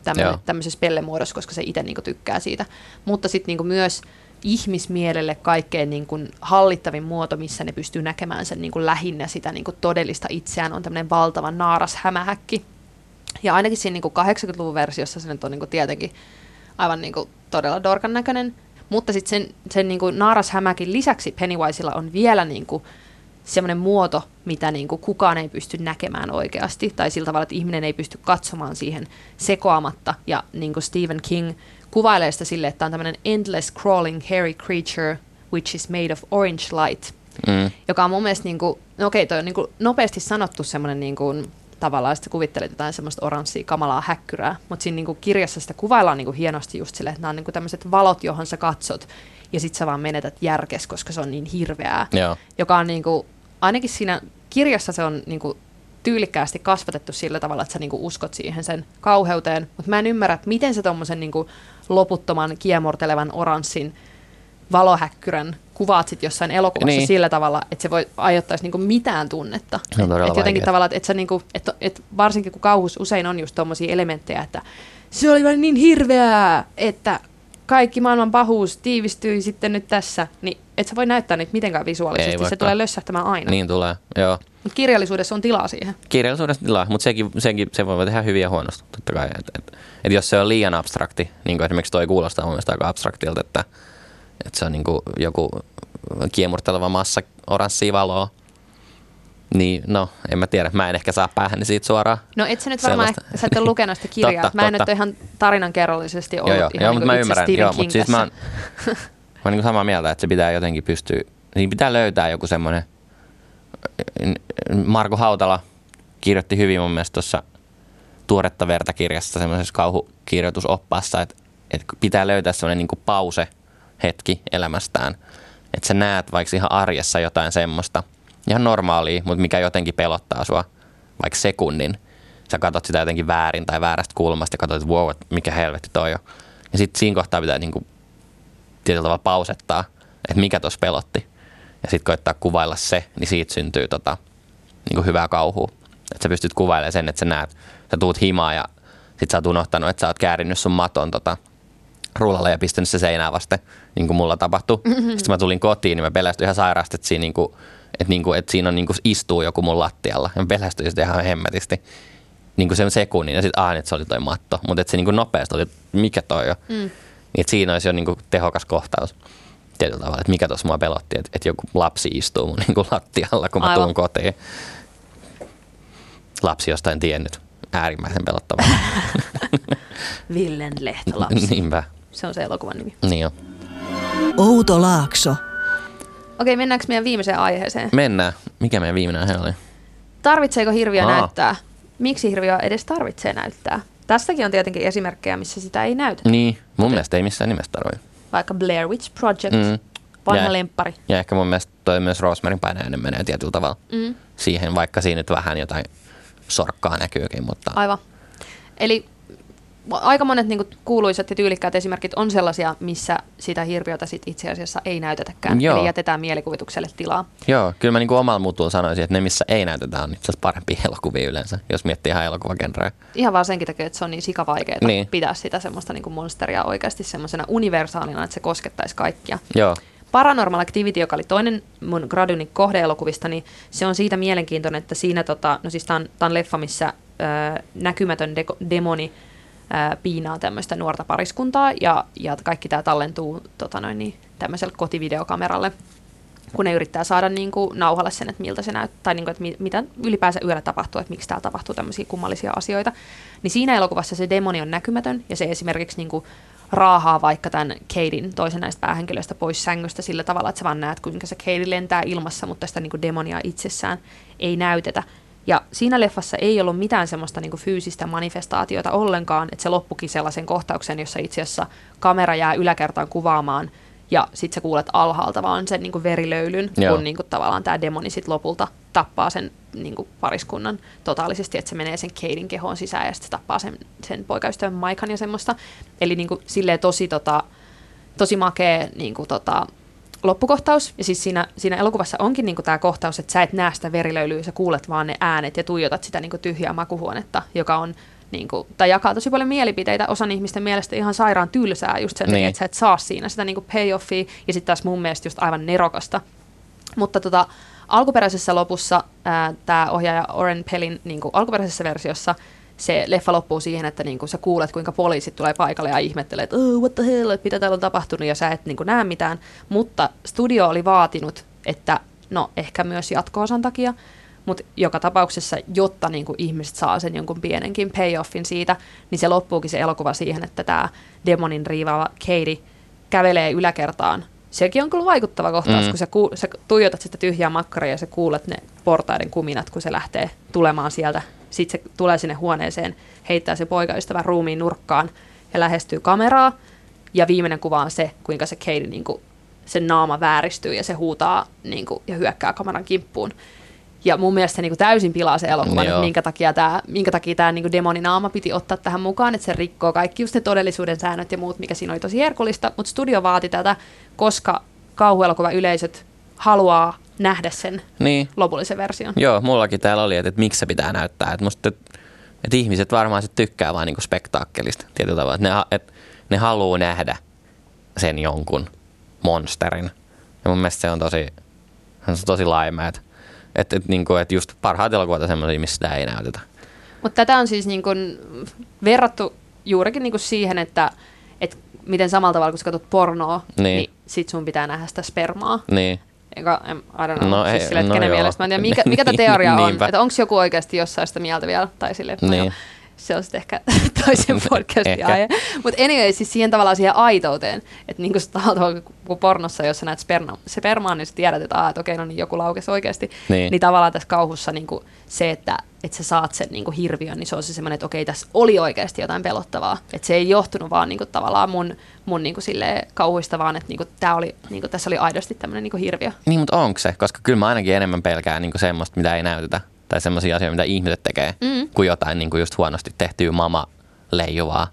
tämmöisessä pellemuodossa, koska se itse niinku tykkää siitä. Mutta sitten niinku myös ihmismielelle kaikkein niinku hallittavin muoto, missä ne pystyy näkemään sen niinku lähinnä sitä niinku todellista itseään, on tämmöinen valtava naaras hämähäkki. Ja ainakin siinä niinku 80-luvun versiossa se nyt on niinku tietenkin aivan niinku todella dorkan näköinen. Mutta sitten sen, sen niinku naarashämäkin lisäksi Pennywisella on vielä niinku semmoinen muoto, mitä niin kuin kukaan ei pysty näkemään oikeasti, tai sillä tavalla, että ihminen ei pysty katsomaan siihen sekoamatta. Ja niin kuin Stephen King kuvailee sitä sille, että on tämmöinen endless crawling hairy creature, which is made of orange light, mm. joka on mun mielestä, niin kuin, no okei, toi on niin kuin nopeasti sanottu semmoinen niin kuin, tavallaan, että kuvittelet jotain semmoista oranssia kamalaa häkkyrää, mutta siinä niin kuin kirjassa sitä kuvaillaan niin kuin hienosti just sille, että nämä on niin kuin tämmöiset valot, johon sä katsot, ja sit sä vaan menetät järkes, koska se on niin hirveää, Joo. joka on niin kuin, ainakin siinä kirjassa se on niin kuin, tyylikkäästi kasvatettu sillä tavalla, että sä niin kuin, uskot siihen sen kauheuteen, mutta mä en ymmärrä, että miten se tuommoisen niin loputtoman kiemortelevan oranssin valohäkkyrän kuvaat sit jossain elokuvassa niin. sillä tavalla, että se voi aiheuttaisi niinku mitään tunnetta. Se on et, et jotenkin tavalla, että et sä niinku, et, et varsinkin kun kauhus usein on just tuommoisia elementtejä, että se oli vain niin hirveää, että kaikki maailman pahuus tiivistyi sitten nyt tässä, niin et sä voi näyttää niitä mitenkään visuaalisesti, Ei se tulee lössähtämään aina. Niin tulee, joo. Mutta kirjallisuudessa on tilaa siihen. Kirjallisuudessa tilaa, mutta sekin, sekin, se voi tehdä hyviä ja huonosti, totta kai. Et, et, et jos se on liian abstrakti, niin kuin esimerkiksi toi kuulostaa mun aika abstraktilta, että, että se on niin kuin joku kiemurteleva massa oranssia valoa, niin, no, en mä tiedä. Mä en ehkä saa päähän siitä suoraan. No et sä nyt varmaan, ehkä, sä et ole lukenut sitä kirjaa. totta, mä en totta. nyt ihan tarinankerrollisesti ollut joo, joo, ihan joo, niin mä ymmärrän. Joo, mutta siis mä oon, mä oon niin samaa mieltä, että se pitää jotenkin pystyä, niin pitää löytää joku semmoinen, Marko Hautala kirjoitti hyvin mun mielestä tuossa Tuoretta verta kirjassa semmoisessa kauhukirjoitusoppaassa, että, että pitää löytää semmoinen niin pause hetki elämästään. Että sä näet vaikka ihan arjessa jotain semmoista – ihan normaalia, mutta mikä jotenkin pelottaa sua vaikka sekunnin. Sä katsot sitä jotenkin väärin tai väärästä kulmasta ja katsot, että wow, mikä helvetti toi on. Ja sitten siinä kohtaa pitää niinku tietyllä tavalla pausettaa, että mikä tuossa pelotti. Ja sitten koittaa kuvailla se, niin siitä syntyy tota, niinku hyvää kauhua. Että sä pystyt kuvailemaan sen, että sä näet, sä tuut himaa ja sit sä oot unohtanut, että sä oot käärinnyt sun maton tota, rullalle ja pistänyt se seinää vasten, niin kuin mulla tapahtui. Mm-hmm. Sitten mä tulin kotiin, niin mä pelästyin ihan sairaasti, että siinä niin kuin että, niinku, että siinä on, niinku, istuu joku mun lattialla. Ja pelästyin sitä ihan hemmetisti. Niinku sen sekunnin ja sitten aah, että se oli toi matto. Mutta se niinku nopeasti oli, mikä toi on. Mm. Niin, että siinä olisi jo niinku tehokas kohtaus. tietyllä tavalla, että mikä tuossa mua pelotti, että, että joku lapsi istuu mun niin kuin lattialla, kun mä Aivan. tuun kotiin. Lapsi jostain tiennyt. Äärimmäisen pelottavaa. Villen lehtolapsi. Niinpä. Se on se elokuvan nimi. Niin jo. Outo Laakso. Okei, mennäänkö meidän viimeiseen aiheeseen? Mennään. Mikä meidän viimeinen aihe oli? Tarvitseeko hirviö Aa. näyttää? Miksi hirviö edes tarvitsee näyttää? Tästäkin on tietenkin esimerkkejä, missä sitä ei näytetä. Niin, mun mielestä ei missään nimessä tarvitse. Vaikka Blair Witch Project, Mm. vanha Ja- lemppari. Ja ehkä mun mielestä toi myös Rosemarin painajainen menee tietyllä tavalla Mm. siihen, vaikka siinä nyt vähän jotain sorkkaa näkyykin, mutta Aivan. Eli aika monet niin kuuluisat ja tyylikkäät esimerkit on sellaisia, missä sitä hirviötä sit itse asiassa ei näytetäkään. Joo. Eli jätetään mielikuvitukselle tilaa. joo, kyllä mä niinku omalla mutulla sanoisin, että ne missä ei näytetä on itse asiassa parempia elokuvia yleensä, jos miettii ihan elokuvagenreä. Ihan vaan senkin takia, että se on niin sikavaikeaa Niin. pitää sitä semmoista niin monsteria oikeasti semmoisena universaalina, että se koskettaisi kaikkia. Joo, Paranormal Activity, joka oli toinen mun gradunin kohdeelokuvista, niin se on siitä mielenkiintoinen, että siinä, tota, no siis tämä on, tää on leffa, missä ö, näkymätön deko- demoni piinaa tämmöistä nuorta pariskuntaa, ja, ja kaikki tämä tallentuu tota noin, niin, tämmöiselle kotivideokameralle, kun ne yrittää saada niin kuin, nauhalle sen, että miltä se näyttää, tai niin kuin, että mi- mitä ylipäänsä yöllä tapahtuu, että miksi täällä tapahtuu tämmöisiä kummallisia asioita. Niin siinä elokuvassa se demoni on näkymätön, ja se esimerkiksi niin kuin, raahaa vaikka tämän Katein toisen näistä päähenkilöistä pois sängystä sillä tavalla, että sä vaan näet, kuinka se Kate lentää ilmassa, mutta sitä niin kuin demonia itsessään ei näytetä. Ja siinä leffassa ei ollut mitään semmoista niin fyysistä manifestaatiota ollenkaan, että se loppukin sellaisen kohtauksen, jossa itse asiassa kamera jää yläkertaan kuvaamaan ja sitten sä kuulet alhaalta vaan sen niin kuin verilöylyn, Joo. kun niin kuin tavallaan tämä demoni sit lopulta tappaa sen niin kuin pariskunnan totaalisesti, että se menee sen Katein kehoon sisään ja sitten tappaa sen, sen poikaystävän Maikan ja semmoista. Eli niin kuin, silleen tosi, tota, tosi makea niin kuin, tota, loppukohtaus. Ja siis siinä, siinä elokuvassa onkin niin tämä kohtaus, että sä et näe sitä verilöylyä, sä kuulet vaan ne äänet ja tuijotat sitä niin tyhjää makuhuonetta, joka on niin kuin, tai jakaa tosi paljon mielipiteitä. Osan ihmisten mielestä ihan sairaan tylsää just sen takia, Niin. että sä et saa siinä sitä niin payoffia. Ja sitten taas mun mielestä just aivan nerokasta. Mutta tota, alkuperäisessä lopussa tämä ohjaaja Oren Pellin niin kuin alkuperäisessä versiossa se leffa loppuu siihen, että niin kuin sä kuulet, kuinka poliisit tulee paikalle ja ihmettelee, että oh, what the hell, mitä täällä on tapahtunut, ja sä et niin kuin näe mitään. Mutta studio oli vaatinut, että no ehkä myös jatko-osan takia, mutta joka tapauksessa, jotta niin kuin ihmiset saa sen jonkun pienenkin payoffin siitä, niin se loppuukin se elokuva siihen, että tämä demonin riivaava Katie kävelee yläkertaan. Sekin on kyllä vaikuttava kohtaus, mm. kun sä, ku, sä tuijotat sitä tyhjää makkaria ja sä kuulet ne portaiden kuminat, kun se lähtee tulemaan sieltä. Sitten se tulee sinne huoneeseen, heittää se poikaystävän ruumiin nurkkaan ja lähestyy kameraa. Ja viimeinen kuva on se, kuinka se Katie, niin kuin, sen naama vääristyy ja se huutaa niin kuin, ja hyökkää kameran kimppuun. Ja mun mielestä se niin kuin täysin pilaa se elokuva, että minkä takia tämä, minkä takia tämä niin demoninaama piti ottaa tähän mukaan, että se rikkoo kaikki just ne todellisuuden säännöt ja muut, mikä siinä oli tosi herkullista, mutta studio vaati tätä, koska kauhuelokuvayleisöt haluaa nähdä sen niin. lopullisen version. Joo, mullakin täällä oli, että, että miksi se pitää näyttää. Että musta, että, että ihmiset varmaan sit tykkää vaan niinku spektaakkelista tietyllä tavalla. Että ne, että ne haluaa nähdä sen jonkun monsterin. Ja mun mielestä se on tosi, se on tosi laima. Että, että, että, niinku, että just parhaat elokuvat on semmoisia, missä sitä ei näytetä. Mutta tätä on siis niin kun verrattu juurikin niin kun siihen, että et miten samalla tavalla kun sä katsot pornoa, Niin. niin, niin sit sun pitää nähdä sitä spermaa. Niin. Joka, em, I don't know, No no, siis ei- sille, no kenen joo. mielestä, mä en tiedä, mikä, mikä tämä teoria on, Niinpä. että onko joku oikeasti jossain sitä mieltä vielä, tai sille, no Niin. joo, se on sitten ehkä toisen podcastin Ehkä. aihe. Mutta anyway, siis siihen tavallaan siihen aitouteen, että niin kuin kun pornossa, jos sä näet sperma, spermaa, niin sä tiedät, että, aa, että okei, no niin joku laukesi oikeasti. Niin. niin tavallaan tässä kauhussa niin kuin se, että, että sä saat sen niin kuin hirviön, niin se on se semmoinen, että okei, tässä oli oikeasti jotain pelottavaa. Että se ei johtunut vaan niin kuin, tavallaan mun, mun niin silleen, kauhuista, vaan että niin kuin, tää oli, niin kuin, tässä oli aidosti tämmöinen niin kuin hirviö. Niin, mutta onko se? Koska kyllä mä ainakin enemmän pelkään niinku semmoista, mitä ei näytetä. Tai semmoisia asioita, mitä ihmiset tekee, Mm. kuin jotain niinku just huonosti tehtyä mama leijuvaa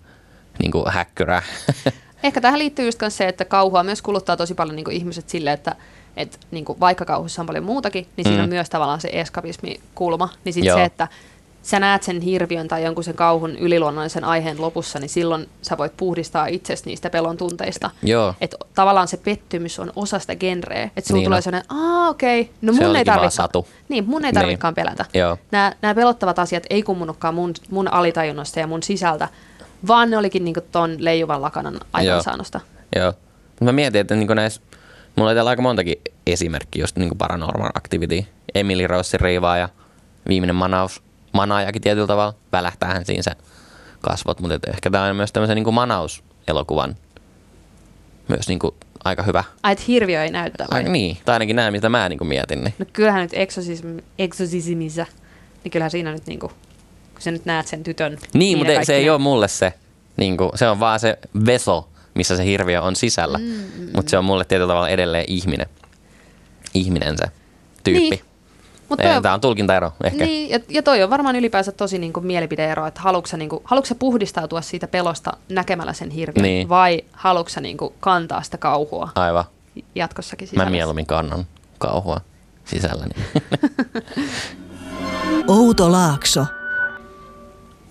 niinku häkkyrää. Ehkä tähän liittyy just se, että kauhua myös kuluttaa tosi paljon niin kuin ihmiset silleen, että et, niin kuin vaikka kauhussa on paljon muutakin, niin siinä Mm. on myös tavallaan se eskapismikulma. Niin sitten Joo. se, että sä näet sen hirviön tai jonkun sen kauhun yliluonnollisen aiheen lopussa, niin silloin sä voit puhdistaa itsestä niistä pelon tunteista. Joo. Että tavallaan se pettymys on osa sitä genreä. Että sulla Niin tulee on. sellainen, aa okei, okay, no Se mun ei vaan tarvitse. satu. Niin, mun ei Niin. tarvitsekaan pelätä. Joo. Nämä, pelottavat asiat ei kummunutkaan mun, mun alitajunnasta ja mun sisältä, vaan ne olikin niinku ton leijuvan lakanan aikaansaannosta. Joo. Mut Mä mietin, että niinku näissä Mulla oli täällä aika montakin esimerkkiä, just niin kuin Paranormal Activity, Emily Rossi riivaa ja viimeinen manaus, manaajakin tietyllä tavalla, välähtäähän siinä se kasvot, mutta et ehkä tämä on myös tämmöisen niin kuin manaus-elokuvan myös niin kuin aika hyvä. Ai, että hirviö ei näytä vai? Aika niin, tai ainakin näin, mitä mä niin kuin mietin. Niin. No kyllähän nyt exorcism, exorcismissa, niin kyllähän siinä nyt niinku, kun sä nyt näet sen tytön. Niin, mutta ja se ei ole mulle se, niin kuin, se on vaan se veso, missä se hirviö on sisällä, Mm, mm, mutta se on mulle tietyllä tavalla edelleen ihminen. Ihminen se tyyppi. Niin. Mutta toi on- Tämä on tulkintaero ehkä. Niin, ja, ja toi on varmaan ylipäänsä tosi niinku mielipideero, että haluatko sä, niinku, haluatko sä puhdistautua siitä pelosta näkemällä sen hirviön, Niin. vai haluatko sä niinku kantaa sitä kauhua Aivan. jatkossakin Mä sisällä? mieluummin kannan kauhua sisälläni. Outo Laakso.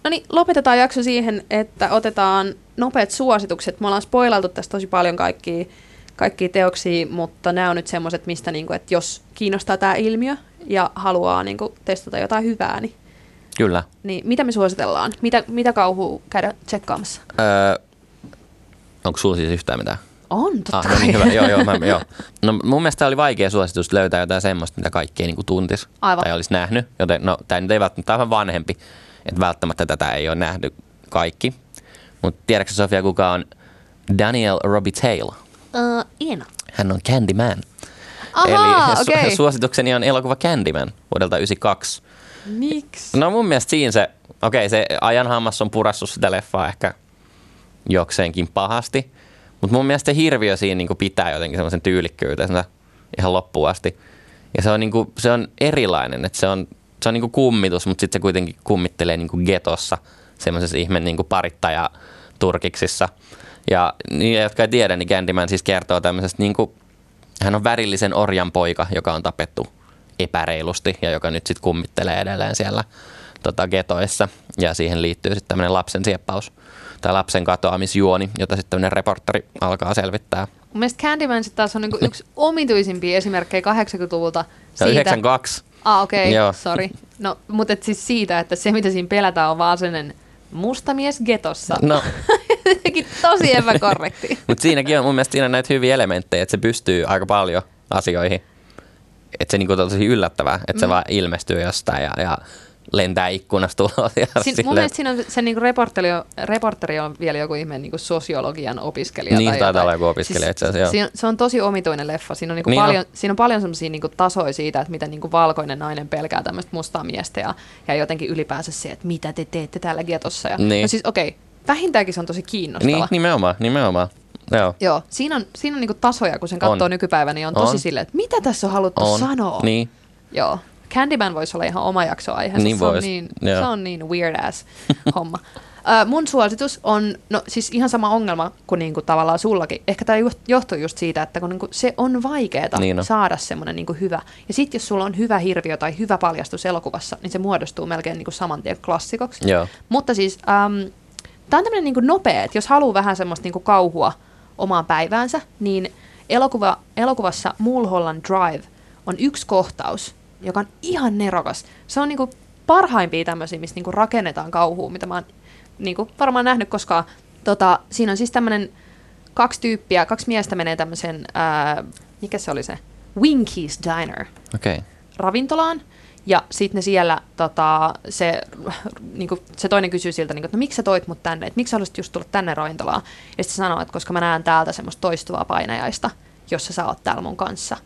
No niin, lopetetaan jakso siihen, että otetaan nopeat suositukset. Me ollaan spoilailtu tästä tosi paljon kaikkia, kaikkia teoksia, mutta nämä on nyt semmoiset, mistä niinku, että jos kiinnostaa tämä ilmiö ja haluaa niinku, testata jotain hyvää, niin, Kyllä. niin mitä me suositellaan? Mitä, mitä kauhua käydä tsekkaamassa? Öö, onko sulla siis yhtään mitään? On, totta Ah, no niin, hyvä. joo, joo, mä, joo. No mun mielestä oli vaikea suositus löytää jotain semmoista, mitä kaikki ei niin tuntis Aivan. tai olisi nähnyt. Joten no, tämä nyt ei välttämättä tämä on vähän vanhempi, että välttämättä tätä ei ole nähnyt kaikki. Mutta tiedätkö Sofia, kuka on Daniel Robitaille? Uh, en. Hän on Candyman. Ahaa, Eli okei. suositukseni on elokuva Candyman vuodelta 1992. Miksi? No mun mielestä siinä se, okei se ajan hammas on purassut sitä leffaa ehkä jokseenkin pahasti, mutta mun mielestä se hirviö siinä niinku pitää jotenkin semmoisen tyylikkyytensä ihan loppuun asti. Ja se on, niinku, se on erilainen, että se on, se on niinku kummitus, mutta sitten se kuitenkin kummittelee niinku getossa semmoisessa ihme niinku parittaja turkiksissa. Ja niille, jotka ei tiedä, niin Candyman siis kertoo tämmöisestä niinku, hän on värillisen orjan poika, joka on tapettu epäreilusti ja joka nyt sitten kummittelee edelleen siellä tota, getoissa. Ja siihen liittyy sitten tämmöinen lapsen sieppaus tai lapsen katoamisjuoni, jota sitten tämmöinen reporteri alkaa selvittää. Mun mielestä Candyman sit taas on niinku yksi omituisimpia esimerkkejä 80-luvulta Se on siitä. 92. Ah, okei, okay, Joo. sorry. No, mutta et siis siitä, että se mitä siinä pelätään on vaan sellainen musta mies getossa. No, Jotenkin tosi epäkorrekti. mutta siinäkin on mun mielestä siinä on näitä hyviä elementtejä, että se pystyy aika paljon asioihin. Että se niinku on tosi yllättävää, että se Mm. vaan ilmestyy jostain ja, ja lentää ikkunasta ulos. Ja Siin, mun silleen- mielestä siinä on, se niinku reporteri, on, reporteri on vielä joku ihme niinku sosiologian opiskelija. Niin, tai taitaa olla joku opiskelija itse asiassa, siinä, se on tosi omituinen leffa. Siinä on, niinku Niin on. paljon, siinä on paljon semmoisia niinku tasoja siitä, että miten niinku valkoinen nainen pelkää tämmöistä mustaa miestä ja, ja jotenkin ylipäänsä se, että mitä te teette täällä getossa. Ja, Niin. No siis okei, okay, vähintäänkin se on tosi kiinnostava. Niin, nimenomaan, nimenomaan. Joo. Joo, siinä on, siinä on niinku tasoja, kun sen katsoo On. nykypäivänä, niin on tosi On. silleen, että mitä tässä on haluttu On. sanoa. Niin. Joo. Candyman voisi olla ihan oma jakso aiheessa. Niin se, on vois. niin, Joo. se on niin weird ass homma. Uh, mun suositus on, no siis ihan sama ongelma kuin niinku tavallaan sullakin. Ehkä tämä johtuu just siitä, että kun niinku se on vaikeaa Niin on. saada semmoinen niinku hyvä. Ja sitten jos sulla on hyvä hirviö tai hyvä paljastus elokuvassa, niin se muodostuu melkein niinku saman tien klassikoksi. Joo. Mutta siis um, tämä on tämmöinen niinku nopea, että jos haluaa vähän semmoista niinku kauhua omaan päiväänsä, niin elokuva, elokuvassa Mulholland Drive on yksi kohtaus, joka on ihan nerokas. Se on niinku parhaimpia tämmöisiä, missä niinku rakennetaan kauhua, mitä mä oon niinku varmaan nähnyt koskaan. Tota, siinä on siis tämmöinen kaksi tyyppiä, kaksi miestä menee tämmöisen, ää, mikä se oli se? Winkies Diner Okei. Okay. ravintolaan. Ja sitten ne siellä, tota, se, niinku, se toinen kysyy siltä, niinku, että no miksi sä toit mut tänne, että miksi sä haluaisit just tulla tänne ravintolaan. Ja sitten sanoo, että koska mä näen täältä semmoista toistuvaa painajaista, jossa sä oot täällä mun kanssa.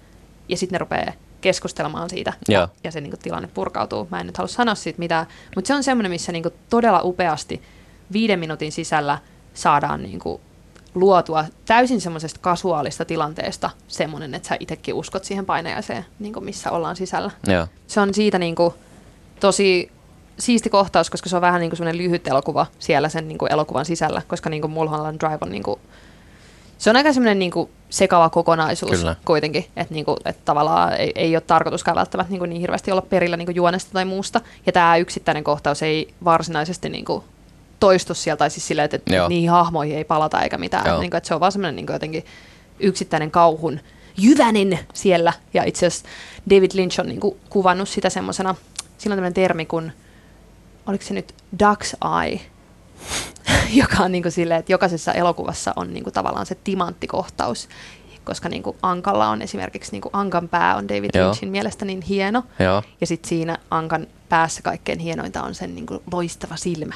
Ja sitten ne rupeaa keskustelemaan siitä ja, ja se niinku, tilanne purkautuu. Mä en nyt halua sanoa siitä mitään, mutta se on semmoinen, missä niinku, todella upeasti viiden minuutin sisällä saadaan niinku, luotua täysin semmoisesta kasuaalista tilanteesta semmoinen, että sä itsekin uskot siihen painajaiseen, niin kuin missä ollaan sisällä. Joo. Se on siitä niin kuin, tosi siisti kohtaus, koska se on vähän niin kuin semmoinen lyhyt elokuva siellä sen niin kuin elokuvan sisällä, koska niin kuin Mulholland Drive on niin kuin, se on aika semmoinen niin kuin sekava kokonaisuus Kyllä. kuitenkin, että, niin kuin, että tavallaan ei, ei ole tarkoituskaan välttämättä niin, kuin niin hirveästi olla perillä niin kuin juonesta tai muusta. Ja tämä yksittäinen kohtaus ei varsinaisesti niin kuin toistu sieltä, tai siis silleen, että, että niihin hahmoihin ei palata eikä mitään. Joo. Niin kuin, että se on vaan semmoinen niin jotenkin yksittäinen kauhun jyvänen siellä. Ja itse asiassa David Lynch on niin kuin kuvannut sitä semmoisena, sillä on tämmöinen termi kuin, oliko se nyt Duck's Eye, joka on niin kuin silleen, että jokaisessa elokuvassa on niin kuin tavallaan se timanttikohtaus, koska niin kuin Ankalla on esimerkiksi, niin kuin Ankan pää on David Joo. Lynchin mielestä niin hieno, Joo. ja sitten siinä Ankan päässä kaikkein hienointa on sen niin kuin loistava silmä.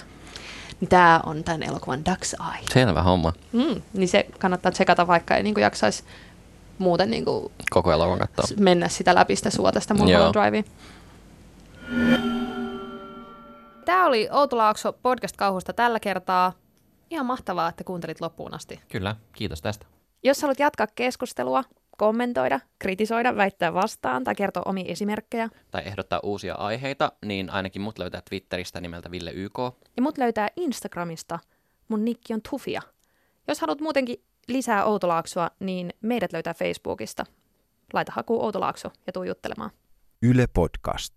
Niin Tämä on tämän elokuvan Duck's Eye. Selvä homma. Mm, niin se kannattaa tsekata, vaikka ei niin kuin jaksaisi muuten niin kuin Koko elokuvan katsoa. mennä sitä läpi sitä suotesta Joo. Mulholland Driveen. Tämä oli Outo Laakso podcast kauhusta tällä kertaa. Ihan mahtavaa, että kuuntelit loppuun asti. Kyllä, kiitos tästä. Jos haluat jatkaa keskustelua, kommentoida, kritisoida, väittää vastaan tai kertoa omia esimerkkejä, Tai ehdottaa uusia aiheita, niin ainakin mut löytää Twitteristä nimeltä Ville YK. ja mut löytää Instagramista. Mun nikki on Tufia. Jos haluat muutenkin lisää Outolaaksoa, niin meidät löytää Facebookista. Laita haku Outolaakso ja tuu juttelemaan. Yle Podcast.